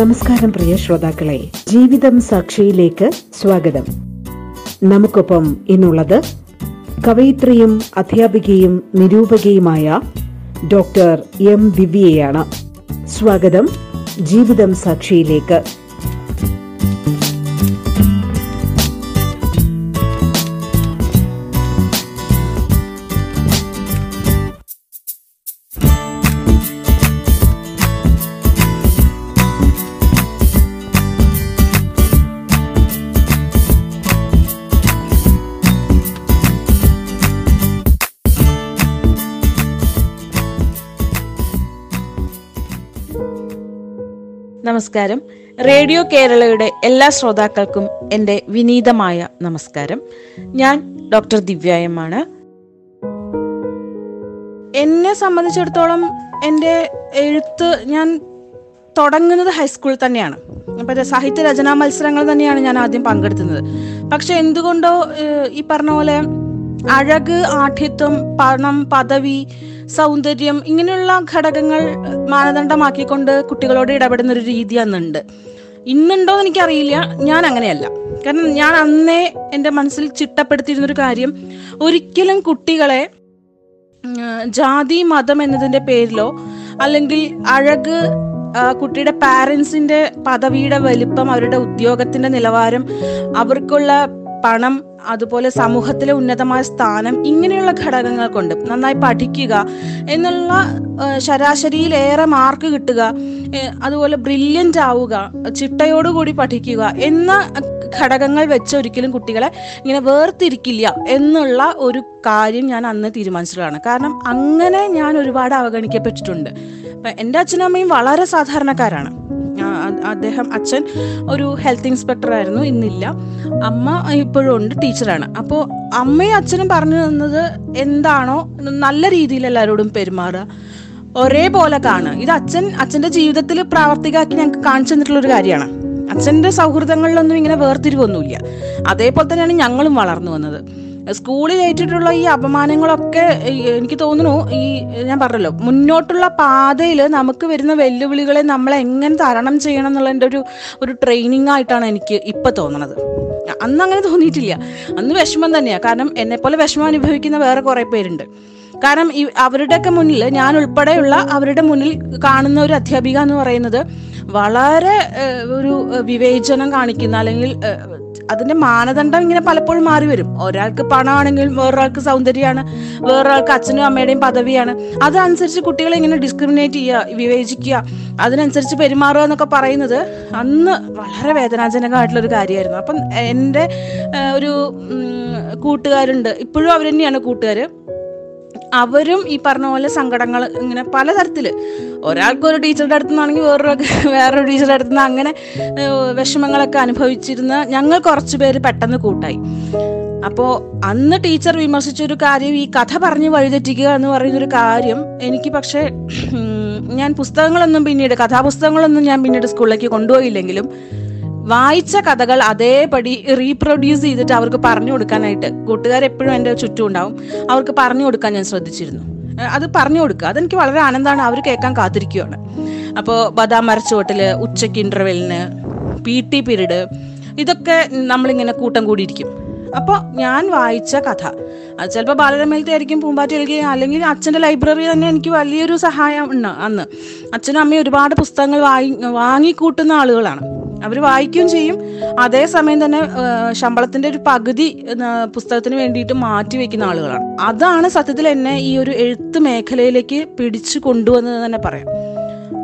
നമസ്കാരം പ്രിയ ശ്രോതാക്കളെ. ജീവിതം സാക്ഷിയിലേക്ക് സ്വാഗതം. നമുക്കൊപ്പം ഇന്നുള്ളത് കവയിത്രിയും അധ്യാപികയും നിരൂപകയുമായ ഡോക്ടർ എം ദിവ്യയാണ് സ്വാഗതം ജീവിതം സാക്ഷിയിലേക്ക്. നമസ്കാരം. റേഡിയോ കേരളയുടെ എല്ലാ ശ്രോതാക്കൾക്കും എന്റെ വിനീതമായ നമസ്കാരം. ഞാൻ ഡോക്ടർ ദിവ്യായമാണ്. എന്നെ സംബന്ധിച്ചിടത്തോളം എന്റെ എഴുത്ത് ഞാൻ തുടങ്ങുന്നത് ഹൈസ്കൂളിൽ തന്നെയാണ്. അപ്പം സാഹിത്യ രചനാ മത്സരങ്ങൾ തന്നെയാണ് ഞാൻ ആദ്യം പങ്കെടുത്തുന്നത്. പക്ഷെ എന്തുകൊണ്ടോ ഈ പറഞ്ഞ പോലെ അഴക് ആഠ്യത്വം പണം പദവി സൗന്ദര്യം ഇങ്ങനെയുള്ള ഘടകങ്ങൾ മാനദണ്ഡമാക്കിക്കൊണ്ട് കുട്ടികളോട് ഇടപെടുന്ന ഒരു രീതി അന്നുണ്ട്. ഇന്നുണ്ടോ എന്ന് എനിക്കറിയില്ല. ഞാൻ അങ്ങനെയല്ല. കാരണം ഞാൻ അന്നേ എന്റെ മനസ്സിൽ ചിട്ടപ്പെടുത്തിയിരുന്നൊരു കാര്യം ഒരിക്കലും കുട്ടികളെ ജാതി മതം എന്നതിന്റെ പേരിലോ അല്ലെങ്കിൽ അഴക് കുട്ടിയുടെ പാരൻസിന്റെ പദവിയുടെ വലിപ്പം അവരുടെ ഉദ്യോഗത്തിന്റെ നിലവാരം അവർക്കുള്ള പണം അതുപോലെ സമൂഹത്തിലെ ഉന്നതമായ സ്ഥാനം ഇങ്ങനെയുള്ള ഘടകങ്ങൾ കൊണ്ട് നന്നായി പഠിക്കുക എന്നുള്ള ശരാശരിയിലേറെ മാർക്ക് കിട്ടുക അതുപോലെ ബ്രില്യന്റ് ആവുക ചിട്ടയോടുകൂടി പഠിക്കുക എന്ന ഘടകങ്ങൾ വെച്ച് ഒരിക്കലും കുട്ടികളെ ഇങ്ങനെ വേർതിരിക്കില്ല എന്നുള്ള ഒരു കാര്യം ഞാൻ അന്ന് തീരുമാനിച്ചതാണ് കാരണം അങ്ങനെ ഞാൻ ഒരുപാട് അവഗണിക്കപ്പെട്ടിട്ടുണ്ട്. എന്റെ അച്ഛനും അമ്മയും വളരെ സാധാരണക്കാരാണ്. അദ്ദേഹം അച്ഛൻ ഒരു ഹെൽത്ത് ഇൻസ്പെക്ടർ ആയിരുന്നു ഇന്നില്ല. അമ്മ ഇപ്പോഴും ഉണ്ട് ടീച്ചറാണ്. അപ്പോൾ അമ്മയും അച്ഛനും പറഞ്ഞു തന്നത് എന്താണോ നല്ല രീതിയിൽ എല്ലാവരോടും പെരുമാറുക. ഒരേപോലെ കാണുക. ഇത് അച്ഛൻ അച്ഛന്റെ ജീവിതത്തിൽ പ്രാവർത്തികമാക്കി ഞങ്ങൾക്ക് കാണിച്ചു തന്നിട്ടുള്ള ഒരു കാര്യമാണ്. അച്ഛന്റെ സൗഹൃദങ്ങളിലൊന്നും ഇങ്ങനെ വേർതിരിവൊന്നുമില്ല. അതേപോലെ തന്നെയാണ് ഞങ്ങളും വളർന്നു വന്നത്. സ്കൂളിൽ ഏറ്റിട്ടുള്ള ഈ അപമാനങ്ങളൊക്കെ എനിക്ക് തോന്നുന്നു ഈ ഞാൻ പറഞ്ഞല്ലോ മുന്നോട്ടുള്ള പാതയിൽ നമുക്ക് വരുന്ന വെല്ലുവിളികളെ നമ്മൾ എങ്ങനെ തരണം ചെയ്യണം എന്നുള്ളതിന്റെ ഒരു ഒരു ട്രെയിനിങ് ആയിട്ടാണ് എനിക്ക് ഇപ്പം തോന്നുന്നത്. അന്ന് അങ്ങനെ തോന്നിയിട്ടില്ല. അന്ന് വിഷമം തന്നെയാണ് കാരണം എന്നെപ്പോലെ വിഷമം അനുഭവിക്കുന്ന വേറെ കുറേ പേരുണ്ട്. കാരണം അവരുടെയൊക്കെ മുന്നിൽ ഞാൻ ഉൾപ്പെടെയുള്ള അവരുടെ മുന്നിൽ കാണുന്ന ഒരു അധ്യാപിക എന്ന് പറയുന്നത് വളരെ ഒരു വിവേചനം കാണിക്കുന്ന അല്ലെങ്കിൽ അതിന്റെ മാനദണ്ഡം ഇങ്ങനെ പലപ്പോഴും മാറി വരും. ഒരാൾക്ക് പണമാണെങ്കിൽ വേറൊരാൾക്ക് സൗന്ദര്യമാണ് വേറൊരാൾക്ക് അച്ഛനും അമ്മയുടെയും പദവിയാണ്. അതനുസരിച്ച് കുട്ടികളെ ഇങ്ങനെ ഡിസ്ക്രിമിനേറ്റ് ചെയ്യുക വിവേചിക്കുക അതിനനുസരിച്ച് പെരുമാറുക എന്നൊക്കെ പറയുന്നത് അന്ന് വളരെ വേദനാജനകമായിട്ടുള്ള ഒരു കാര്യമായിരുന്നു. അപ്പം എന്റെ ഒരു കൂട്ടുകാരുണ്ട്. ഇപ്പോഴും അവർ തന്നെയാണ് കൂട്ടുകാർ അവരും ഈ പറഞ്ഞ പോലെ സങ്കടങ്ങൾ ഇങ്ങനെ പലതരത്തിൽ ഒരാൾക്ക് ഒരു ടീച്ചറുടെ അടുത്ത് നിന്നാണെങ്കിൽ വേറൊരു വേറൊരു ടീച്ചറുടെ അടുത്ത് നിന്ന് അങ്ങനെ വിഷമങ്ങളൊക്കെ അനുഭവിച്ചിരുന്ന ഞങ്ങൾ കുറച്ച് പേര് പെട്ടെന്ന് കൂട്ടായി. അപ്പോൾ അന്ന് ടീച്ചർ വിമർശിച്ചൊരു കാര്യം ഈ കഥ പറഞ്ഞ് വഴിതെറ്റിക്കുക എന്ന് പറയുന്നൊരു കാര്യം എനിക്ക് പക്ഷേ ഞാൻ പുസ്തകങ്ങളൊന്നും പിന്നീട് കഥാപുസ്തകങ്ങളൊന്നും ഞാൻ പിന്നീട് സ്കൂളിലേക്ക് കൊണ്ടുപോയില്ലെങ്കിലും വായിച്ച കഥകൾ അതേപടി റീപ്രൊഡ്യൂസ് ചെയ്തിട്ട് അവർക്ക് പറഞ്ഞു കൊടുക്കാനായിട്ട് കൂട്ടുകാരെപ്പോഴും എന്റെ ചുറ്റും ഉണ്ടാവും. അവർക്ക് പറഞ്ഞു കൊടുക്കാൻ ഞാൻ ശ്രദ്ധിച്ചിരുന്നു. അത് പറഞ്ഞു കൊടുക്കുക. അതെനിക്ക് വളരെ ആനന്ദമാണ്. അവർ കേൾക്കാൻ കാത്തിരിക്കുകയാണ് അപ്പോൾ ബദാം മരച്ചുവട്ടിൽ ഉച്ചയ്ക്ക് ഇന്റർവെല്ലിന് പി ടി പീരീഡ് ഇതൊക്കെ നമ്മളിങ്ങനെ കൂട്ടം കൂടിയിരിക്കും. അപ്പോൾ ഞാൻ വായിച്ച കഥ അത് ചിലപ്പോൾ ബാലരമയിലത്തെ ആയിരിക്കും പൂമ്പാറ്റ നൽകിയ അല്ലെങ്കിൽ അച്ഛന്റെ ലൈബ്രറി തന്നെ എനിക്ക് വലിയൊരു സഹായം ഉണ്ട് അന്ന്. അച്ഛനും അമ്മയും ഒരുപാട് പുസ്തകങ്ങൾ വാങ്ങി വാങ്ങിക്കൂട്ടുന്ന ആളുകളാണ്. അവർ വായിക്കുകയും ചെയ്യും. അതേസമയം തന്നെ ശമ്പളത്തിന്റെ ഒരു പകുതി പുസ്തകത്തിന് വേണ്ടിയിട്ട് മാറ്റി വെക്കുന്ന ആളുകളാണ്. അതാണ് സത്യത്തിൽ എന്നെ ഈ ഒരു എഴുത്ത് മേഖലയിലേക്ക് പിടിച്ചു കൊണ്ടുവന്നത് തന്നെ പറയാം.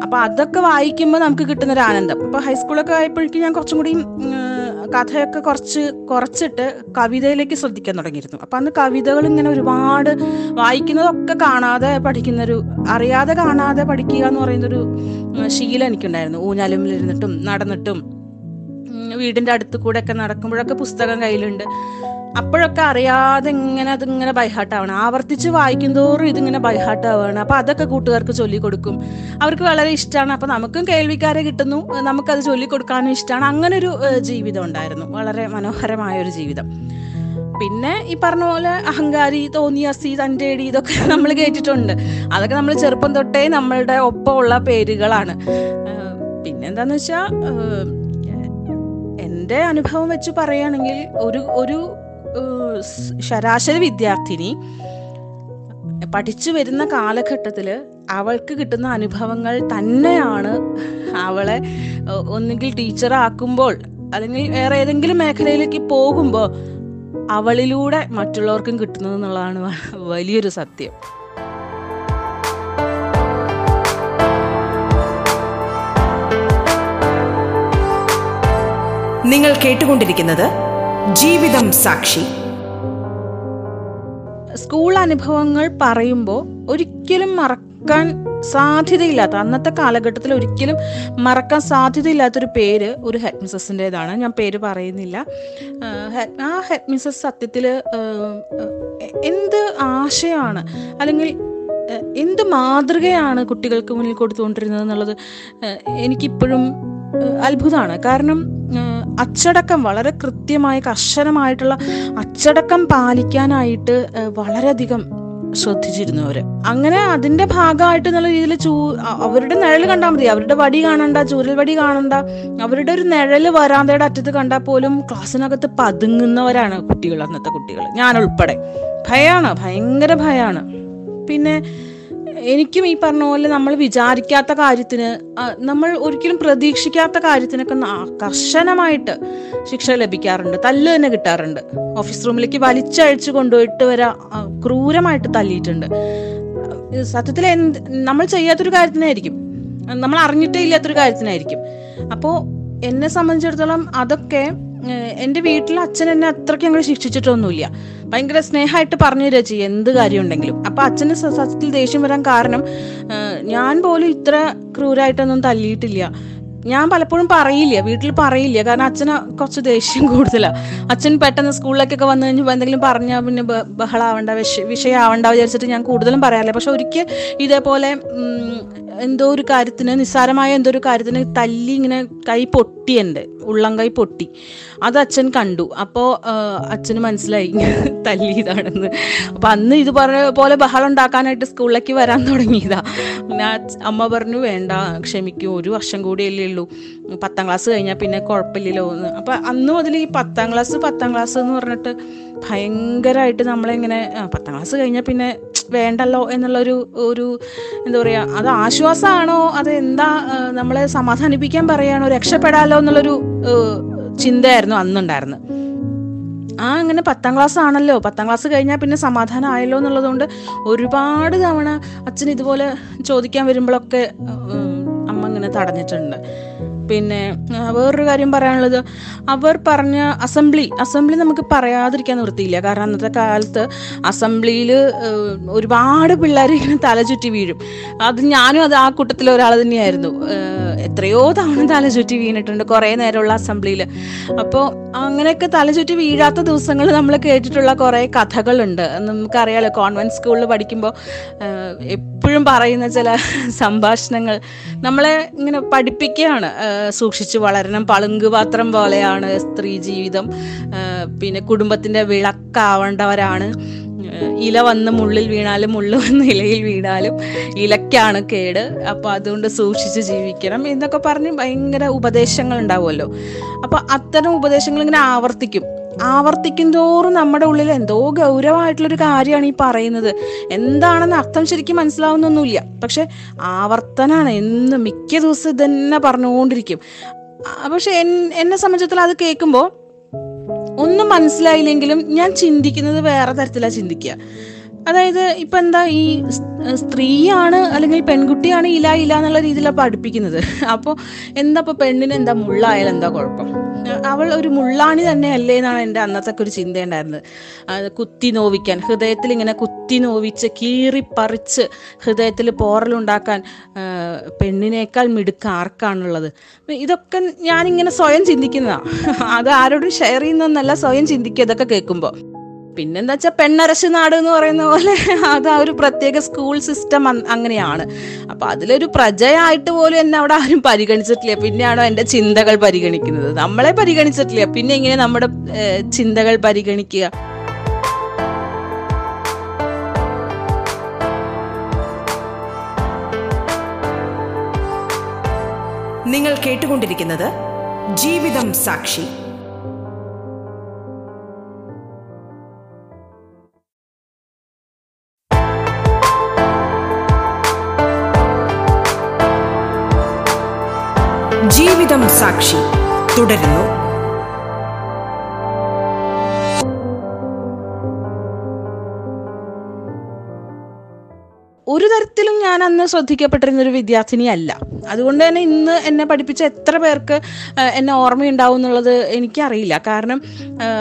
അപ്പൊ അതൊക്കെ വായിക്കുമ്പോൾ നമുക്ക് കിട്ടുന്ന ഒരു ആനന്ദം അപ്പൊ ഹൈസ്കൂളൊക്കെ ആയപ്പോഴേക്കും ഞാൻ കുറച്ചും കൂടി കഥയൊക്കെ കുറച്ച് കുറച്ചിട്ട് കവിതയിലേക്ക് ശ്രദ്ധിക്കാൻ തുടങ്ങിയിരുന്നു. അപ്പം അന്ന് കവിതകൾ ഇങ്ങനെ ഒരുപാട് വായിക്കുന്നതൊക്കെ കാണാതെ പഠിക്കുന്നൊരു അറിയാതെ കാണാതെ പഠിക്കുക എന്ന് പറയുന്നൊരു ശീലം എനിക്കുണ്ടായിരുന്നു. ഊഞ്ഞാലുമിലിരുന്നിട്ടും നടന്നിട്ടും വീടിന്റെ അടുത്ത് കൂടെ ഒക്കെ നടക്കുമ്പോഴൊക്കെ പുസ്തകം കയ്യിലുണ്ട്. അപ്പോഴൊക്കെ അറിയാതെ ഇങ്ങനെ അതിങ്ങനെ ആവണം. ആവർത്തിച്ച് വായിക്കും തോറും ഇതിങ്ങനെ ബൈഹാട്ടാവുകയാണ് അപ്പൊ അതൊക്കെ കൂട്ടുകാർക്ക് ചൊല്ലി കൊടുക്കും. അവർക്ക് വളരെ ഇഷ്ടമാണ് അപ്പൊ നമുക്കും കേൾവിക്കാരെ കിട്ടുന്നു. നമുക്കത് ചൊല്ലിക്കൊടുക്കാനും ഇഷ്ടമാണ് അങ്ങനെ ഒരു ജീവിതം ഉണ്ടായിരുന്നു. വളരെ മനോഹരമായ ഒരു ജീവിതം. പിന്നെ ഈ പറഞ്ഞ പോലെ അഹങ്കാരി തോന്നിയസി തന്റെടി ഇതൊക്കെ നമ്മൾ കേട്ടിട്ടുണ്ട്. അതൊക്കെ നമ്മൾ ചെറുപ്പം തൊട്ടേ നമ്മളുടെ ഒപ്പമുള്ള പേരുകളാണ്. പിന്നെ പിന്നെന്താന്ന് വെച്ചാൽ എന്റെ അനുഭവം വെച്ച് പറയുകയാണെങ്കിൽ ഒരു ഒരു ശരാശരി വിദ്യാർത്ഥിനി പഠിച്ചു വരുന്ന കാലഘട്ടത്തിൽ അവൾക്ക് കിട്ടുന്ന അനുഭവങ്ങൾ തന്നെയാണ് അവളെ ഒന്നുകിൽ ടീച്ചറാക്കുമ്പോൾ അല്ലെങ്കിൽ വേറെ ഏതെങ്കിലും മേഖലയിലേക്ക് പോകുമ്പോൾ അവളിലൂടെ മറ്റുള്ളവർക്കും കിട്ടുന്നത് എന്നുള്ളതാണ് വലിയൊരു സത്യം. നിങ്ങൾ കേട്ടുകൊണ്ടിരിക്കുന്നത് ജീവിതം സാക്ഷി. സ്കൂൾ അനുഭവങ്ങൾ പറയുമ്പോൾ ഒരിക്കലും മറക്കാൻ സാധ്യതയില്ലാത്ത അന്നത്തെ കാലഘട്ടത്തിൽ ഒരിക്കലും മറക്കാൻ സാധ്യതയില്ലാത്തൊരു പേര് ഒരു ഹെഡ് മിസസിന്റെതാണ് ഞാൻ പേര് പറയുന്നില്ല. ആ ഹെഡ് മിസസ് സത്യത്തിൽ എന്ത് ആശയമാണ് അല്ലെങ്കിൽ എന്ത് മാതൃകയാണ് കുട്ടികൾക്ക് മുന്നിൽ കൊടുത്തുകൊണ്ടിരുന്നത് എന്നുള്ളത് എനിക്കിപ്പോഴും അത്ഭുതമാണ്. കാരണം അച്ചടക്കം വളരെ കൃത്യമായ കർശനമായിട്ടുള്ള അച്ചടക്കം പാലിക്കാനായിട്ട് വളരെയധികം ശ്രദ്ധിച്ചിരുന്നു അങ്ങനെ അതിന്റെ ഭാഗമായിട്ട് എന്നുള്ള രീതിയിൽ ചൂ അവരുടെ നിഴൽ കണ്ടാൽ മതി. അവരുടെ വടി കാണണ്ട ചൂരൽ വടി കാണണ്ട. അവരുടെ ഒരു നിഴൽ വരാന്തയുടെ അറ്റത്ത് കണ്ടാൽ പോലും ക്ലാസ്സിനകത്ത് പതുങ്ങുന്നവരാണ് കുട്ടികൾ അന്നത്തെ കുട്ടികൾ. ഞാൻ ഉൾപ്പെടെ ഭയാണ് ഭയങ്കര ഭയാണ്. പിന്നെ എനിക്കും ഈ പറഞ്ഞ പോലെ നമ്മൾ വിചാരിക്കാത്ത കാര്യത്തിന് നമ്മൾ ഒരിക്കലും പ്രതീക്ഷിക്കാത്ത കാര്യത്തിനൊക്കെ കർശനമായിട്ട് ശിക്ഷ ലഭിക്കാറുണ്ട്. തല്ല് തന്നെ കിട്ടാറുണ്ട്. ഓഫീസ് റൂമിലേക്ക് വലിച്ചഴിച്ചു കൊണ്ടുപോയിട്ട് വരെ ക്രൂരമായിട്ട് തല്ലിയിട്ടുണ്ട്. സത്യത്തിൽ എന്ത് നമ്മൾ ചെയ്യാത്തൊരു കാര്യത്തിനായിരിക്കും. നമ്മൾ അറിഞ്ഞിട്ടേ ഇല്ലാത്തൊരു കാര്യത്തിനായിരിക്കും. അപ്പോൾ എന്നെ സംബന്ധിച്ചിടത്തോളം അതൊക്കെ എന്റെ വീട്ടിൽ അച്ഛൻ എന്നെ അത്രയ്ക്ക് അങ്ങോട്ട് ശിക്ഷിച്ചിട്ടൊന്നുമില്ല. ഭയങ്കര സ്നേഹമായിട്ട് പറഞ്ഞു തരാ ചെയ്യും എന്ത് കാര്യം ഉണ്ടെങ്കിലും അപ്പൊ അച്ഛന് സത്യത്തിൽ ദേഷ്യം വരാൻ കാരണം ഞാൻ പോലും ഇത്ര ക്രൂരായിട്ടൊന്നും തല്ലിയിട്ടില്ല. ഞാൻ പലപ്പോഴും പറയില്ല വീട്ടിൽ പറയില്ല കാരണം അച്ഛന് കുറച്ച് ദേഷ്യം കൂടുതലാണ് അച്ഛൻ പെട്ടെന്ന് സ്കൂളിലേക്കൊക്കെ വന്നു കഴിഞ്ഞപ്പോൾ എന്തെങ്കിലും പറഞ്ഞാൽ പിന്നെ ബഹളാവണ്ട വിഷ വിഷയമാവണ്ട വിചാരിച്ചിട്ട് ഞാൻ കൂടുതലും പറയാറില്ല. പക്ഷെ ഒരിക്കൽ ഇതേപോലെ എന്തോ ഒരു കാര്യത്തിന് നിസ്സാരമായ എന്തോ ഒരു കാര്യത്തിന് തല്ലി ഇങ്ങനെ കൈ പൊട്ടി എന്റെ ഉള്ളം കൈ പൊട്ടി. അത് അച്ഛൻ കണ്ടു. അപ്പോൾ അച്ഛന് മനസ്സിലായി തല്ലി ഇതാണെന്ന്. അപ്പം അന്ന് ഇത് പറഞ്ഞ പോലെ ബഹളം ഉണ്ടാക്കാനായിട്ട് സ്കൂളിലേക്ക് വരാൻ തുടങ്ങിയതാ. പിന്നെ അമ്മ പറഞ്ഞു വേണ്ട ക്ഷമിക്കൂ. ഒരു വർഷം കൂടിയല്ലേ ഉള്ളൂ. പത്താം ക്ലാസ് കഴിഞ്ഞാൽ പിന്നെ കുഴപ്പമില്ലല്ലോ എന്ന്. അപ്പം അന്ന് മുതൽ ഈ പത്താം ക്ലാസ് പത്താം ക്ലാസ് എന്ന് പറഞ്ഞിട്ട് ഭയങ്കരമായിട്ട് നമ്മളിങ്ങനെ പത്താം ക്ലാസ് കഴിഞ്ഞാൽ പിന്നെ വേണ്ടല്ലോ എന്നുള്ളൊരു ഒരു എന്താ പറയുക അത് ആശ്വാസമാണോ അത് എന്താ നമ്മളെ സമാധാനിപ്പിക്കാൻ പറയാണോ? രക്ഷപ്പെടാലോ എന്നുള്ളൊരു ചിന്തയായിരുന്നു അന്നുണ്ടായിരുന്നു ആ അങ്ങനെ പത്താം ക്ലാസ് ആണല്ലോ പത്താം ക്ലാസ് കഴിഞ്ഞാൽ പിന്നെ സമാധാനം ആയല്ലോ എന്നുള്ളതുകൊണ്ട് ഒരുപാട് തവണ അച്ഛൻ ഇതുപോലെ ചോദിക്കാൻ വരുമ്പോഴൊക്കെ അമ്മ ഇങ്ങനെ തടഞ്ഞിട്ടുണ്ട്. പിന്നെ വേറൊരു കാര്യം പറയാനുള്ളത് അവർ പറഞ്ഞ അസംബ്ലി അസംബ്ലി നമുക്ക് പറയാതിരിക്കാൻ നിർത്തിയില്ല. കാരണം അന്നത്തെ കാലത്ത് അസംബ്ലിയിൽ ഒരുപാട് പിള്ളേർ ഇങ്ങനെ തല ചുറ്റി വീഴും. അത് ഞാനും അത് ആ കൂട്ടത്തിൽ ഒരാൾ തന്നെയായിരുന്നു. എത്രയോ തവണ തല ചുറ്റി വീണിട്ടുണ്ട് കുറേ നേരമുള്ള അസംബ്ലിയിൽ. അപ്പോൾ അങ്ങനെയൊക്കെ തല ചുറ്റി വീഴാത്ത ദിവസങ്ങൾ നമ്മൾ കേട്ടിട്ടുള്ള കുറേ കഥകളുണ്ട്. നമുക്കറിയാലോ കോൺവെന്റ് സ്കൂളിൽ പഠിക്കുമ്പോൾ എപ്പോഴും പറയുന്ന ചില സംഭാഷണങ്ങൾ നമ്മളെ ഇങ്ങനെ പഠിപ്പിക്കുകയാണ്. സൂക്ഷിച്ചു വളരണം. പളുങ്ക് പാത്രം പോലെയാണ് സ്ത്രീ ജീവിതം. പിന്നെ കുടുംബത്തിന്റെ വിളക്കാവേണ്ടവരാണ്. ഇല വന്ന് മുള്ളിൽ വീണാലും മുള്ളു വന്ന് ഇലയിൽ വീണാലും ഇലക്കാണ് കേട്. അപ്പോൾ അതുകൊണ്ട് സൂക്ഷിച്ച് ജീവിക്കണം എന്നൊക്കെ പറഞ്ഞ് ഭയങ്കര ഉപദേശങ്ങൾ ഉണ്ടാവുമല്ലോ. അപ്പോൾ അത്തരം ഉപദേശങ്ങൾ ഇങ്ങനെ ആവർത്തിക്കും. ആവർത്തിക്കും തോറും നമ്മുടെ ഉള്ളിൽ എന്തോ ഗൗരവമായിട്ടുള്ളൊരു കാര്യമാണ് ഈ പറയുന്നത്. എന്താണെന്ന് അർത്ഥം ശരിക്കും മനസ്സിലാവുന്നൊന്നുമില്ല. പക്ഷെ ആവർത്തനാണ്. എന്ന് മിക്ക ദിവസം ഇതന്നെ പറഞ്ഞുകൊണ്ടിരിക്കും. പക്ഷെ എന്നെ സംബന്ധിച്ചിടത്തോളം അത് കേൾക്കുമ്പോൾ ഒന്നും മനസ്സിലായില്ലെങ്കിലും ഞാൻ ചിന്തിക്കുന്നത് വേറെ തരത്തിലാണ് ചിന്തിക്കുക. അതായത് ഇപ്പൊ എന്താ ഈ സ്ത്രീയാണ് അല്ലെങ്കിൽ പെൺകുട്ടിയാണ് ഇല ഇല എന്നുള്ള രീതിയിലാണ് പഠിപ്പിക്കുന്നത്. അപ്പോൾ എന്താ ഇപ്പൊ പെണ്ണിന് എന്താ മുള്ളായാലും എന്താ കുഴപ്പം? അവൾ ഒരു മുള്ളാണി തന്നെ അല്ലേ എന്നാണ് എന്റെ അന്നത്തെ ഒരു ചിന്തയുണ്ടായിരുന്നത് അത് കുത്തി നോവിക്കാൻ ഹൃദയത്തിൽ ഇങ്ങനെ കുത്തി നോവിച്ച് കീറിപ്പറിച്ച് ഹൃദയത്തിൽ പോറലുണ്ടാക്കാൻ പെണ്ണിനേക്കാൾ മിടുക്ക് ആർക്കാണുള്ളത്? ഇതൊക്കെ ഞാനിങ്ങനെ സ്വയം ചിന്തിക്കുന്നതാണ് അത് ആരോടും ഷെയർ ചെയ്യുന്നതെന്നല്ല സ്വയം ചിന്തിക്കുക ഇതൊക്കെ കേൾക്കുമ്പോൾ പിന്നെന്താ വെച്ചാൽ പെണ്ണരശ് നാട് എന്ന് പറയുന്ന പോലെ അത് ആ ഒരു പ്രത്യേക സ്കൂൾ സിസ്റ്റം അങ്ങനെയാണ്. അപ്പൊ അതിലൊരു പ്രജയായിട്ട് പോലും എന്നെ അവിടെ ആരും പരിഗണിച്ചിട്ടില്ല. പിന്നെയാണോ എന്റെ ചിന്തകൾ പരിഗണിക്കുന്നത്. നമ്മളെ പരിഗണിച്ചിട്ടില്ല. പിന്നെ ഇങ്ങനെ നമ്മുടെ ചിന്തകൾ പരിഗണിക്കുക? നിങ്ങൾ കേട്ടുകൊണ്ടിരിക്കുന്നത് ജീവിതം സാക്ഷി. സാക്ഷി. തുടരുന്നു. ഒരു തരത്തിലും ഞാൻ അന്ന് ശ്രദ്ധിക്കപ്പെട്ടിരുന്ന ഒരു വിദ്യാർത്ഥിനിയല്ല. അതുകൊണ്ട് തന്നെ ഇന്ന് എന്നെ പഠിപ്പിച്ച എത്ര പേർക്ക് എന്നെ ഓർമ്മയുണ്ടാവും എന്നുള്ളത് എനിക്കറിയില്ല. കാരണം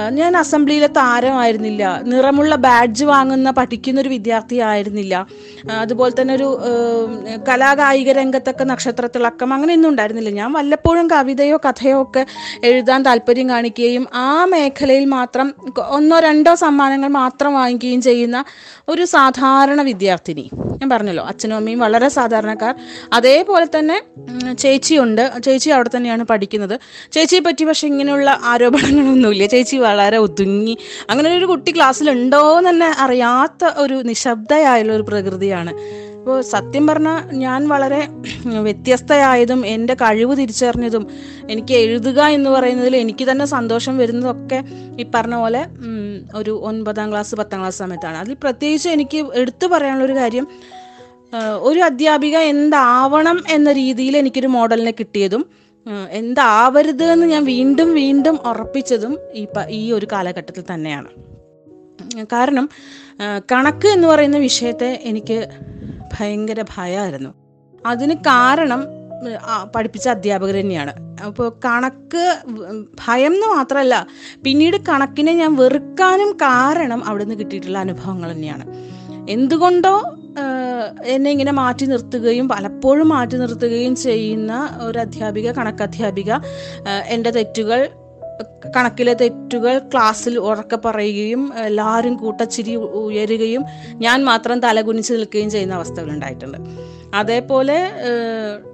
ഞാൻ അസംബ്ലിയിലെ താരമായിരുന്നില്ല. നിറമുള്ള ബാഡ്ജ് വാങ്ങുന്ന പഠിക്കുന്ന ഒരു വിദ്യാർത്ഥി ആയിരുന്നില്ല. അതുപോലെ തന്നെ ഒരു കലാകായിക രംഗത്തൊക്കെ നക്ഷത്രത്തിളക്കം അങ്ങനെയൊന്നും ഉണ്ടായിരുന്നില്ല. ഞാൻ വല്ലപ്പോഴും കവിതയോ കഥയോ ഒക്കെ എഴുതാൻ താല്പര്യം കാണിക്കുകയും ആ മേഖലയിൽ മാത്രം ഒന്നോ രണ്ടോ സമ്മാനങ്ങൾ മാത്രം വാങ്ങിക്കുകയും ചെയ്യുന്ന ഒരു സാധാരണ വിദ്യാർത്ഥിനി. ഞാൻ പറഞ്ഞല്ലോ അച്ഛനും അമ്മയും വളരെ സാധാരണക്കാർ. അതേപോലെ തന്നെ ചേച്ചിയുണ്ട്. ചേച്ചി അവിടെ തന്നെയാണ് പഠിക്കുന്നത്. ചേച്ചിയെ പറ്റി പക്ഷെ ഇങ്ങനെയുള്ള ആരോപണങ്ങളൊന്നുമില്ല. ചേച്ചി വളരെ ഒതുങ്ങി. അങ്ങനെ ഒരു കുട്ടി ക്ലാസ്സിലുണ്ടോ എന്ന് തന്നെ അറിയാത്ത ഒരു നിശബ്ദയായുള്ള ഒരു പ്രകൃതിയാണ്. അപ്പോൾ സത്യം പറഞ്ഞാൽ ഞാൻ വളരെ വ്യത്യസ്തയായതും എന്റെ കഴിവ് തിരിച്ചറിഞ്ഞതും എനിക്ക് എഴുതുക എന്ന് പറയുന്നതിൽ എനിക്ക് തന്നെ സന്തോഷം വരുന്നതൊക്കെ ഈ പറഞ്ഞ പോലെ ഒരു ഒൻപതാം ക്ലാസ് പത്താം ക്ലാസ് സമയത്താണ്. അതിൽ പ്രത്യേകിച്ച് എനിക്ക് എടുത്തു പറയാനുള്ള ഒരു കാര്യം ഒരു അധ്യാപിക എന്താവണം എന്ന രീതിയിൽ എനിക്കൊരു മോഡലിനെ കിട്ടിയതും എന്താവരുത് എന്ന് ഞാൻ വീണ്ടും വീണ്ടും ഉറപ്പിച്ചതും ഈ ഈ ഒരു കാലഘട്ടത്തിൽ തന്നെയാണ്. കാരണം കണക്ക് എന്ന് പറയുന്ന വിഷയത്തെ എനിക്ക് ഭയങ്കര ഭയമായിരുന്നു അതിന് കാരണം പഠിപ്പിച്ച അധ്യാപകർ തന്നെയാണ്. അപ്പോൾ കണക്ക് ഭയം എന്ന് മാത്രമല്ല പിന്നീട് കണക്കിനെ ഞാൻ വെറുക്കാനും കാരണം അവിടുന്ന് കിട്ടിയിട്ടുള്ള അനുഭവങ്ങൾ തന്നെയാണ്. എന്തുകൊണ്ടോ എന്നെ ഇങ്ങനെ മാറ്റി നിർത്തുകയും പലപ്പോഴും മാറ്റി നിർത്തുകയും ചെയ്യുന്ന ഒരു അധ്യാപിക കണക്കധ്യാപിക എന്റെ തെറ്റുകൾ കണക്കിലെ തെറ്റുകൾ ക്ലാസ്സിൽ ഉറക്കെ പറയുകയും എല്ലാവരും കൂട്ടച്ചിരി ഉയരുകയും ഞാൻ മാത്രം തലകുനിച്ച് നിൽക്കുകയും ചെയ്യുന്ന അവസ്ഥകൾ ഉണ്ടായിട്ടുണ്ട്. അതേപോലെ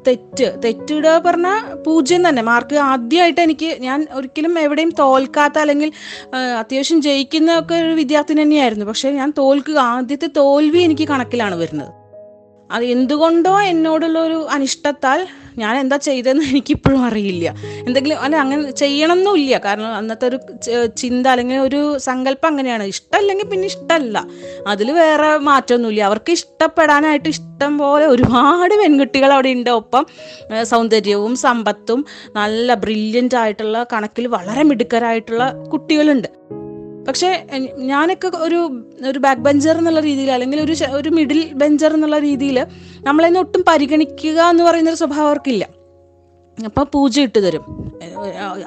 തെറ്റ്. തെറ്റിടുക പറഞ്ഞാൽ പൂജ്യം തന്നെ. മാർക്ക് ആദ്യമായിട്ട് എനിക്ക് ഞാൻ ഒരിക്കലും എവിടെയും തോൽക്കാത്ത അല്ലെങ്കിൽ അത്യാവശ്യം ജയിക്കുന്ന ഒക്കെ ഒരു വിദ്യാർത്ഥി തന്നെയായിരുന്നു. പക്ഷേ ഞാൻ തോൽക്കുക ആദ്യത്തെ തോൽവി എനിക്ക് കണക്കിലാണ് വരുന്നത്. അത് എന്തുകൊണ്ടോ എന്നോടുള്ള ഒരു അനിഷ്ടത്താൽ ഞാൻ എന്താ ചെയ്തതെന്ന് എനിക്കിപ്പോഴും അറിയില്ല. എന്തെങ്കിലും അല്ല അങ്ങനെ ചെയ്യണമെന്നില്ല കാരണം അന്നത്തെ ഒരു ചിന്ത അല്ലെങ്കിൽ ഒരു സങ്കല്പം അങ്ങനെയാണ്. ഇഷ്ടമല്ലെങ്കിൽ പിന്നെ ഇഷ്ടമല്ല. അതിൽ വേറെ മാറ്റമൊന്നുമില്ല. അവർക്ക് ഇഷ്ടപ്പെടാനായിട്ട് ഇഷ്ടം പോലെ ഒരുപാട് പെൺകുട്ടികൾ അവിടെ ഉണ്ട്. ഒപ്പം സൗന്ദര്യവും സമ്പത്തും നല്ല ബ്രില്യന്റ് ആയിട്ടുള്ള കണക്കിൽ വളരെ മിടുക്കരായിട്ടുള്ള കുട്ടികളുണ്ട്. പക്ഷേ ഞാനൊക്കെ ഒരു ഒരു ബാക്ക് ബെഞ്ചർ എന്നുള്ള രീതിയിൽ അല്ലെങ്കിൽ ഒരു ഒരു മിഡിൽ ബെഞ്ചർ എന്നുള്ള രീതിയിൽ നമ്മളെന്നെ ഒട്ടും പരിഗണിക്കുക എന്ന് പറയുന്നൊരു സ്വഭാവം അവർക്കില്ല. അപ്പം പൂജ ഇട്ട് തരും.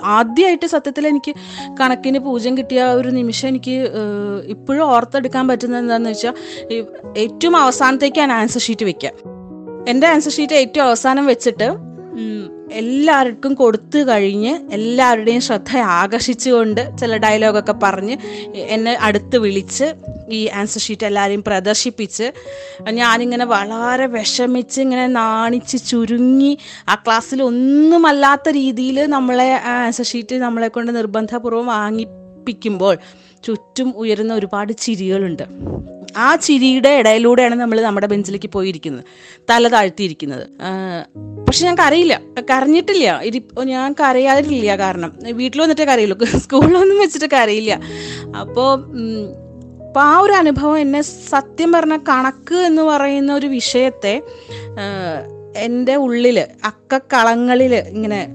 ആദ്യമായിട്ട് സത്യത്തിൽ എനിക്ക് കണക്കിന് പൂജ്യം കിട്ടിയ ഒരു നിമിഷം എനിക്ക് ഇപ്പോഴും ഓർത്തെടുക്കാൻ പറ്റുന്നത് എന്താണെന്ന് വെച്ചാൽ ഏറ്റവും അവസാനത്തേക്ക് ഞാൻ ആൻസർ ഷീറ്റ് വെക്കാം എന്റെ ആൻസർ ഷീറ്റ് ഏറ്റവും അവസാനം വെച്ചിട്ട് എല്ലാവർക്കും കൊടുത്തു കഴിഞ്ഞ് എല്ലാവരുടെയും ശ്രദ്ധ ആകർഷിച്ചുകൊണ്ട് ചില ഡയലോഗൊക്കെ പറഞ്ഞ് എന്നെ അടുത്ത് വിളിച്ച് ഈ ആൻസർ ഷീറ്റ് എല്ലാവരെയും പ്രദർശിപ്പിച്ച് ഞാനിങ്ങനെ വളരെ വിഷമിച്ച് ഇങ്ങനെ നാണിച്ച് ചുരുങ്ങി ആ ക്ലാസ്സിൽ ഒന്നുമല്ലാത്ത രീതിയിൽ നമ്മളെ ആൻസർ ഷീറ്റ് നമ്മളെ കൊണ്ട് നിർബന്ധപൂർവം വാങ്ങിപ്പിക്കുമ്പോൾ ചുറ്റും ഉയരുന്ന ഒരുപാട് ചിരികളുണ്ട്. ആ ചിരിയുടെ ഇടയിലൂടെയാണ് നമ്മൾ നമ്മുടെ ബെഞ്ചിലേക്ക് പോയിരിക്കുന്നത്. തല താഴ്ത്തിയിരിക്കുന്നത്. പക്ഷെ ഞാൻ കരയില്ല. കരഞ്ഞിട്ടില്ല. ഇരി ഞാൻ കരയാതിരില്ല കാരണം. വീട്ടിൽ വന്നിട്ടേ കരയുള്ളൂ. സ്കൂളിലൊന്നും വെച്ചിട്ട് കരയില്ല. അപ്പോൾ അപ്പോൾ ആ ഒരു അനുഭവം എന്നെ സത്യം പറഞ്ഞ കണക്ക് എന്ന് പറയുന്ന ഒരു വിഷയത്തെ എന്റെ ഉള്ളിൽ അക്കക്കളങ്ങളിൽ ഇങ്ങനെ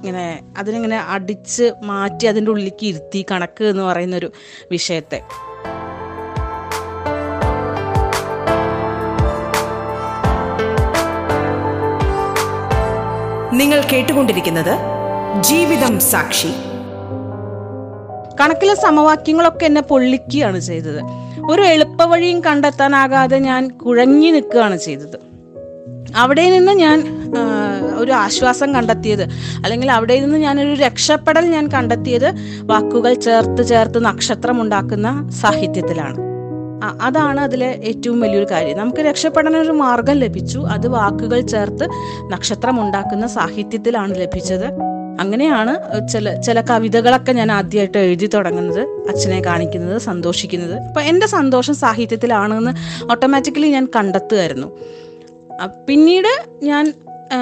ഇങ്ങനെ അതിനിങ്ങനെ അടിച്ച് മാറ്റി അതിന്റെ ഉള്ളിലേക്ക് ഇരുത്തി കണക്ക് എന്ന് പറയുന്നൊരു വിഷയത്തെ. നിങ്ങൾ കേട്ടുകൊണ്ടിരിക്കുന്നത് ജീവിതം സാക്ഷി. കണക്കിലെ സമവാക്യങ്ങളൊക്കെ എന്നെ പൊള്ളിക്കുകയാണ് ചെയ്തത്. ഒരു എളുപ്പവഴിയും കണ്ടെത്താനാകാതെ ഞാൻ കുഴഞ്ഞു നിൽക്കുകയാണ് ചെയ്തത്. അവിടെ നിന്ന് ഞാൻ ഒരു ആശ്വാസം കണ്ടെത്തിയത് അല്ലെങ്കിൽ അവിടെ നിന്ന് ഞാനൊരു രക്ഷപ്പെടൽ ഞാൻ കണ്ടെത്തിയത് വാക്കുകൾ ചേർത്ത് ചേർത്ത് നക്ഷത്രം ഉണ്ടാക്കുന്ന സാഹിത്യത്തിലാണ്. അതാണ് അതിലെ ഏറ്റവും വലിയൊരു കാര്യം. നമുക്ക് രക്ഷപ്പെടാൻ ഒരു മാർഗം ലഭിച്ചു. അത് വാക്കുകൾ ചേർത്ത് നക്ഷത്രം ഉണ്ടാക്കുന്ന സാഹിത്യത്തിലാണ് ലഭിച്ചത്. അങ്ങനെയാണ് ചില ചില കവിതകളൊക്കെ ഞാൻ ആദ്യമായിട്ട് എഴുതി തുടങ്ങുന്നത്. അച്ഛനെ കാണിക്കുന്നത് സന്തോഷിക്കുന്നത്. അപ്പൊ എന്റെ സന്തോഷം സാഹിത്യത്തിലാണെന്ന് ഓട്ടോമാറ്റിക്കലി ഞാൻ കണ്ടെത്തുമായിരുന്നു പിന്നീട് ഞാൻ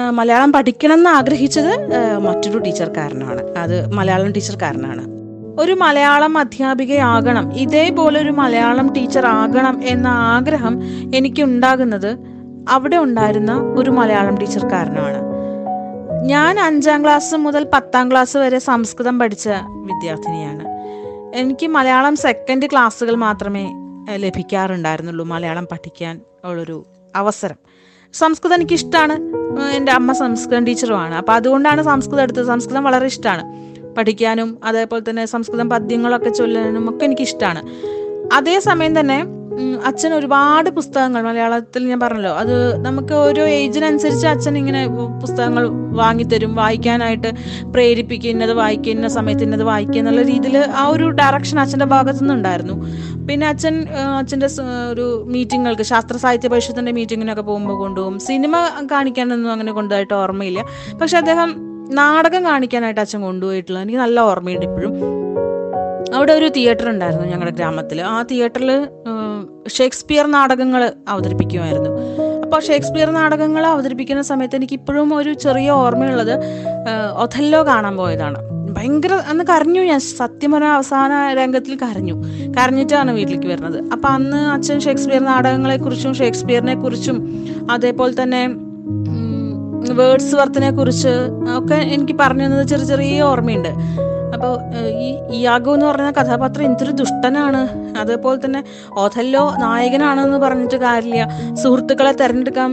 മലയാളം പഠിക്കണം എന്ന് ആഗ്രഹിച്ചത് മറ്റൊരു ടീച്ചർ കാരനാണ് അത് മലയാളം ടീച്ചർ കാരനാണ് ഒരു മലയാളം അധ്യാപികയാകണം ഇതേപോലെ ഒരു മലയാളം ടീച്ചർ ആകണം എന്ന ആഗ്രഹം എനിക്ക് ഉണ്ടാകുന്നത് അവിടെ ഉണ്ടായിരുന്ന ഒരു മലയാളം ടീച്ചർ കാരണമാണ് ഞാൻ അഞ്ചാം ക്ലാസ് മുതൽ പത്താം ക്ലാസ് വരെ സംസ്കൃതം പഠിച്ച വിദ്യാർത്ഥിനിയാണ്. എനിക്ക് മലയാളം സെക്കൻഡ് ക്ലാസ്സുകൾ മാത്രമേ ലഭിക്കാറുണ്ടായിരുന്നുള്ളൂ മലയാളം പഠിക്കാൻ ഉള്ളൊരു അവസരം. സംസ്കൃതം എനിക്കിഷ്ടമാണ് എന്റെ അമ്മ സംസ്കൃതം ടീച്ചറുമാണ് അപ്പോൾ അതുകൊണ്ടാണ് സംസ്കൃതം എടുത്തത്. സംസ്കൃതം വളരെ ഇഷ്ടമാണ് പഠിക്കാനും അതേപോലെ തന്നെ സംസ്കൃതം പദ്യങ്ങളൊക്കെ ചൊല്ലാനും ഒക്കെ എനിക്ക് ഇഷ്ടമാണ് അതേസമയം തന്നെ അച്ഛൻ ഒരുപാട് പുസ്തകങ്ങൾ മലയാളത്തിൽ ഞാൻ പറഞ്ഞല്ലോ അത് നമുക്ക് ഓരോ ഏജിനനുസരിച്ച് അച്ഛൻ ഇങ്ങനെ പുസ്തകങ്ങൾ വാങ്ങിത്തരും വായിക്കാനായിട്ട് പ്രേരിപ്പിക്കുന്നത് വായിക്കുന്ന സമയത്ത് ഇന്നത് വായിക്കുക എന്നുള്ള രീതിയിൽ ആ ഒരു ഡയറക്ഷൻ അച്ഛന്റെ ഭാഗത്തു നിന്നുണ്ടായിരുന്നു. പിന്നെ അച്ഛൻ അച്ഛന്റെ ഒരു മീറ്റിങ്ങുകൾക്ക് ശാസ്ത്ര സാഹിത്യ പരിഷത്തിന്റെ മീറ്റിങ്ങിനൊക്കെ പോകുമ്പോൾ കൊണ്ടുപോകും. സിനിമ കാണിക്കാനൊന്നും അങ്ങനെ കൊണ്ടുപോയിട്ട് ഓർമ്മയില്ല. പക്ഷെ അദ്ദേഹം നാടകം കാണിക്കാനായിട്ട് അച്ഛൻ കൊണ്ടുപോയിട്ടുള്ളത് എനിക്ക് നല്ല ഓർമ്മയുണ്ട് ഇപ്പോഴും. അവിടെ ഒരു തിയേറ്റർ ഉണ്ടായിരുന്നു ഞങ്ങളുടെ ഗ്രാമത്തിൽ. ആ തിയേറ്ററിൽ ഷേക്സ്പിയർ നാടകങ്ങൾ അവതരിപ്പിക്കുമായിരുന്നു. അപ്പോൾ ഷേക്സ്പിയർ നാടകങ്ങൾ അവതരിപ്പിക്കുന്ന സമയത്ത് എനിക്ക് ഇപ്പോഴും ഒരു ചെറിയ ഓർമ്മയുള്ളത് ഒഥല്ലോ കാണാൻ പോയതാണ്. ഭയങ്കര അന്ന് കരഞ്ഞു ഞാൻ. സത്യം അവസാന രംഗത്തിൽ കരഞ്ഞു. കരഞ്ഞിട്ടാണ് വീട്ടിലേക്ക് വരുന്നത്. അപ്പം അന്ന് അച്ഛൻ ഷേക്സ്പിയർ നാടകങ്ങളെക്കുറിച്ചും ഷേക്സ്പിയറിനെ കുറിച്ചും അതേപോലെ തന്നെ വേർഡ്സ് വർത്തിനെ കുറിച്ച് ഒക്കെ എനിക്ക് പറഞ്ഞു തന്നത് ചെറിയ ചെറിയ ഓർമ്മയുണ്ട്. അപ്പോൾ ഈ ഇയാഗോ എന്ന് പറയുന്ന കഥാപാത്രം എന്തൊരു ദുഷ്ടനാണ്. അതേപോലെ തന്നെ ഓഥല്ലോ നായകനാണെന്ന് പറഞ്ഞിട്ട് കാര്യമില്ല. സുഹൃത്തുക്കളെ തിരഞ്ഞെടുക്കാൻ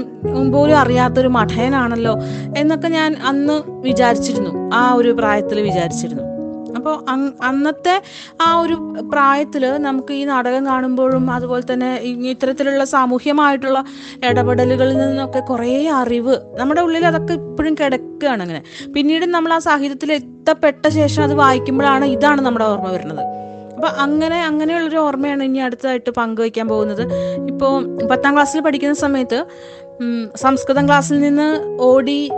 പോലും അറിയാത്തൊരു മഠയനാണല്ലോ എന്നൊക്കെ ഞാൻ അന്ന് വിചാരിച്ചിരുന്നു. ആ ഒരു പ്രായത്തിൽ വിചാരിച്ചിരുന്നു. അപ്പോൾ അന്നത്തെ ആ ഒരു പ്രായത്തിൽ നമുക്ക് ഈ നാടകം കാണുമ്പോഴും അതുപോലെ തന്നെ ഇത്തരത്തിലുള്ള സാമൂഹ്യമായിട്ടുള്ള ഇടപെടലുകളിൽ നിന്നൊക്കെ കുറേ അറിവ് നമ്മുടെ ഉള്ളിൽ അതൊക്കെ ഇപ്പോഴും കിടക്കുകയാണ് അങ്ങനെ. പിന്നീട് നമ്മൾ ആ സാഹിത്യത്തിൽ എത്തപ്പെട്ട ശേഷം അത് വായിക്കുമ്പോഴാണ് ഇതാണ് നമ്മുടെ ഓർമ്മ വരുന്നത്. അപ്പൊ അങ്ങനെ അങ്ങനെയുള്ളൊരു ഓർമ്മയാണ് ഇനി അടുത്തായിട്ട് പങ്കുവയ്ക്കാൻ പോകുന്നത്. ഇപ്പോൾ പത്താം ക്ലാസ്സിൽ പഠിക്കുന്ന സമയത്ത് സംസ്കൃതം ക്ലാസ്സിൽ നിന്ന് ഓടി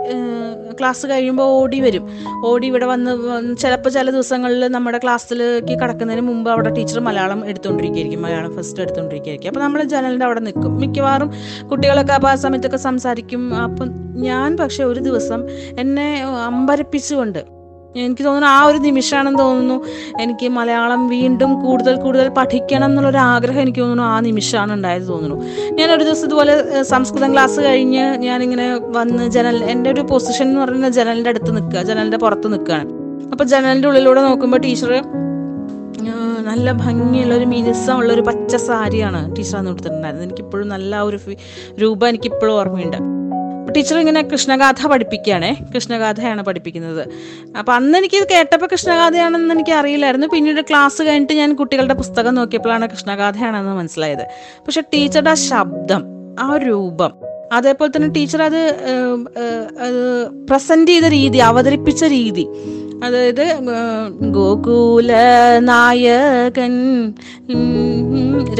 ക്ലാസ് കഴിയുമ്പോൾ ഓടി വരും. ഓടി ഇവിടെ വന്ന് ചിലപ്പോൾ ചില ദിവസങ്ങളിൽ നമ്മുടെ ക്ലാസ്സിലേക്ക് കടക്കുന്നതിന് മുമ്പ് അവിടെ ടീച്ചർ മലയാളം എടുത്തുകൊണ്ടിരിക്കുകയായിരിക്കും മലയാളം ഫസ്റ്റ് എടുത്തുകൊണ്ടിരിക്കുകയായിരിക്കും അപ്പോൾ നമ്മൾ ജനലിന്റെ അവിടെ നിൽക്കും. മിക്കവാറും കുട്ടികളൊക്കെ അപ്പോൾ ആ സമയത്തൊക്കെ സംസാരിക്കും. അപ്പം ഞാൻ പക്ഷെ ഒരു ദിവസം എന്നെ അമ്പരപ്പിച്ചുകൊണ്ട് എനിക്ക് തോന്നുന്നു ആ ഒരു നിമിഷമാണെന്ന് തോന്നുന്നു. എനിക്ക് മലയാളം വീണ്ടും കൂടുതൽ കൂടുതൽ പഠിക്കണം എന്നുള്ളൊരു ആഗ്രഹം എനിക്ക് തോന്നുന്നു ആ നിമിഷമാണ് ഉണ്ടായത് തോന്നുന്നു. ഞാൻ ഒരു ദിവസം ഇതുപോലെ സംസ്കൃതം ക്ലാസ് കഴിഞ്ഞ് ഞാനിങ്ങനെ വന്ന് ജനൽ എന്റെ ഒരു പൊസിഷൻ എന്ന് പറയുന്നത് ജനലിന്റെ അടുത്ത് നിൽക്കുക ജനലിന്റെ പുറത്ത് നിൽക്കുകയാണ്. അപ്പോൾ ജനലിന്റെ ഉള്ളിലൂടെ നോക്കുമ്പോൾ ടീച്ചർ നല്ല ഭംഗിയുള്ള ഒരു മിനുസമുള്ള ഒരു പച്ച സാരിയാണ് ടീച്ചർ അന്ന് കൊടുത്തിട്ടുണ്ടായിരുന്നത് എനിക്കിപ്പോഴും നല്ല ഒരു രൂപം എനിക്കിപ്പോഴും ഓർമ്മയുണ്ട്. ടീച്ചർ ഇങ്ങനെ കൃഷ്ണഗാഥ പഠിപ്പിക്കുകയാണേ. കൃഷ്ണഗാഥയാണ് പഠിപ്പിക്കുന്നത്. അപ്പം അന്ന് എനിക്ക് കേട്ടപ്പോൾ കൃഷ്ണഗാഥയാണെന്ന് എനിക്ക് അറിയില്ലായിരുന്നു. പിന്നീട് ക്ലാസ് കഴിഞ്ഞിട്ട് ഞാൻ കുട്ടികളുടെ പുസ്തകം നോക്കിയപ്പോഴാണ് കൃഷ്ണഗാഥയാണെന്ന് മനസ്സിലായത്. പക്ഷെ ടീച്ചറുടെ ആ ശബ്ദം ആ രൂപം അതേപോലെ തന്നെ ടീച്ചർ അത് പ്രസന്റ് ചെയ്ത രീതി അവതരിപ്പിച്ച രീതി അതായത് ഗോകുല നായകൻ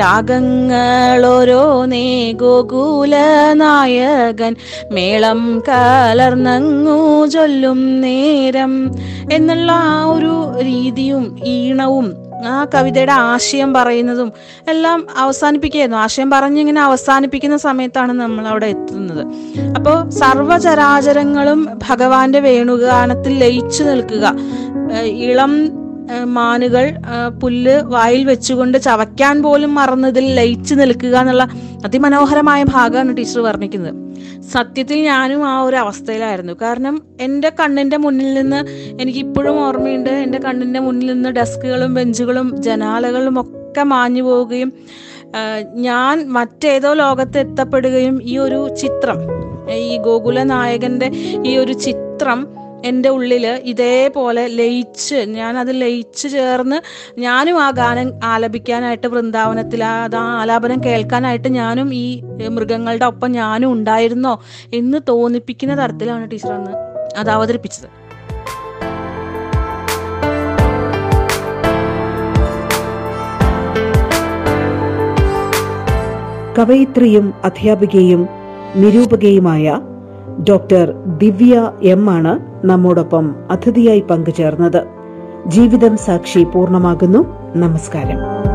രാഗങ്ങളോരോന്നേ ഗോകുല നായകൻ മേളം കലർന്നങ്ങു ചൊല്ലും നേരം എന്നുള്ള ആ ഒരു രീതിയും ഈണവും ആ കവിതയുടെ ആശയം പറയുന്നതും എല്ലാം അവസാനിപ്പിക്കുകയായിരുന്നു. ആശയം പറഞ്ഞിങ്ങനെ അവസാനിപ്പിക്കുന്ന സമയത്താണ് നമ്മൾ അവിടെ എത്തുന്നത്. അപ്പോൾ സർവചരാചരങ്ങളും ഭഗവാന്റെ വേണുഗാനത്തിൽ ലയിച്ചു നിൽക്കുക. ഇളം മാനുകൾ പുല്ല് വായിൽ വെച്ചുകൊണ്ട് ചവയ്ക്കാൻ പോലും മറന്നതിൽ ലയിച്ചു നിൽക്കുക എന്നുള്ള അതിമനോഹരമായ ഭാഗമാണ് ടീച്ചർ വർണിക്കുന്നത്. സത്യത്തിൽ ഞാനും ആ ഒരു അവസ്ഥയിലായിരുന്നു. കാരണം എന്റെ കണ്ണിന്റെ മുന്നിൽ നിന്ന് എനിക്ക് ഇപ്പോഴും ഓർമ്മയുണ്ട്. എന്റെ കണ്ണിന്റെ മുന്നിൽ നിന്ന് ഡെസ്കുകളും ബെഞ്ചുകളും ജനാലകളും ഒക്കെ മാഞ്ഞു പോവുകയും ഞാൻ മറ്റേതോ ലോകത്ത് എത്തപ്പെടുകയും ഈ ഒരു ചിത്രം ഈ ഗോകുല നായകന്റെ ഈ ഒരു ചിത്രം എന്റെ ഉള്ളിൽ ഇതേപോലെ ലയിച്ച് ഞാൻ അത് ലയിച്ച് ചേർന്ന് ഞാനും ആ ഗാനം ആലപിക്കാനായിട്ട് വൃന്ദാവനത്തിൽ അത് ആ ആലാപനം കേൾക്കാനായിട്ട് ഞാനും ഈ മൃഗങ്ങളുടെ ഒപ്പം ഞാനും ഉണ്ടായിരുന്നോ എന്ന് തോന്നിപ്പിക്കുന്ന തരത്തിലാണ് ടീച്ചർ അന്ന് അത് അവതരിപ്പിച്ചത്. കവയിത്രിയും അധ്യാപികയും നിരൂപകയുമായ ഡോക്ടർ ദിവ്യ എം ആണ് നമ്മോടൊപ്പം അതിഥിയായി പങ്കുചേർന്നത്. ജീവിതം സാക്ഷി പൂർണമാകുന്നു. നമസ്കാരം.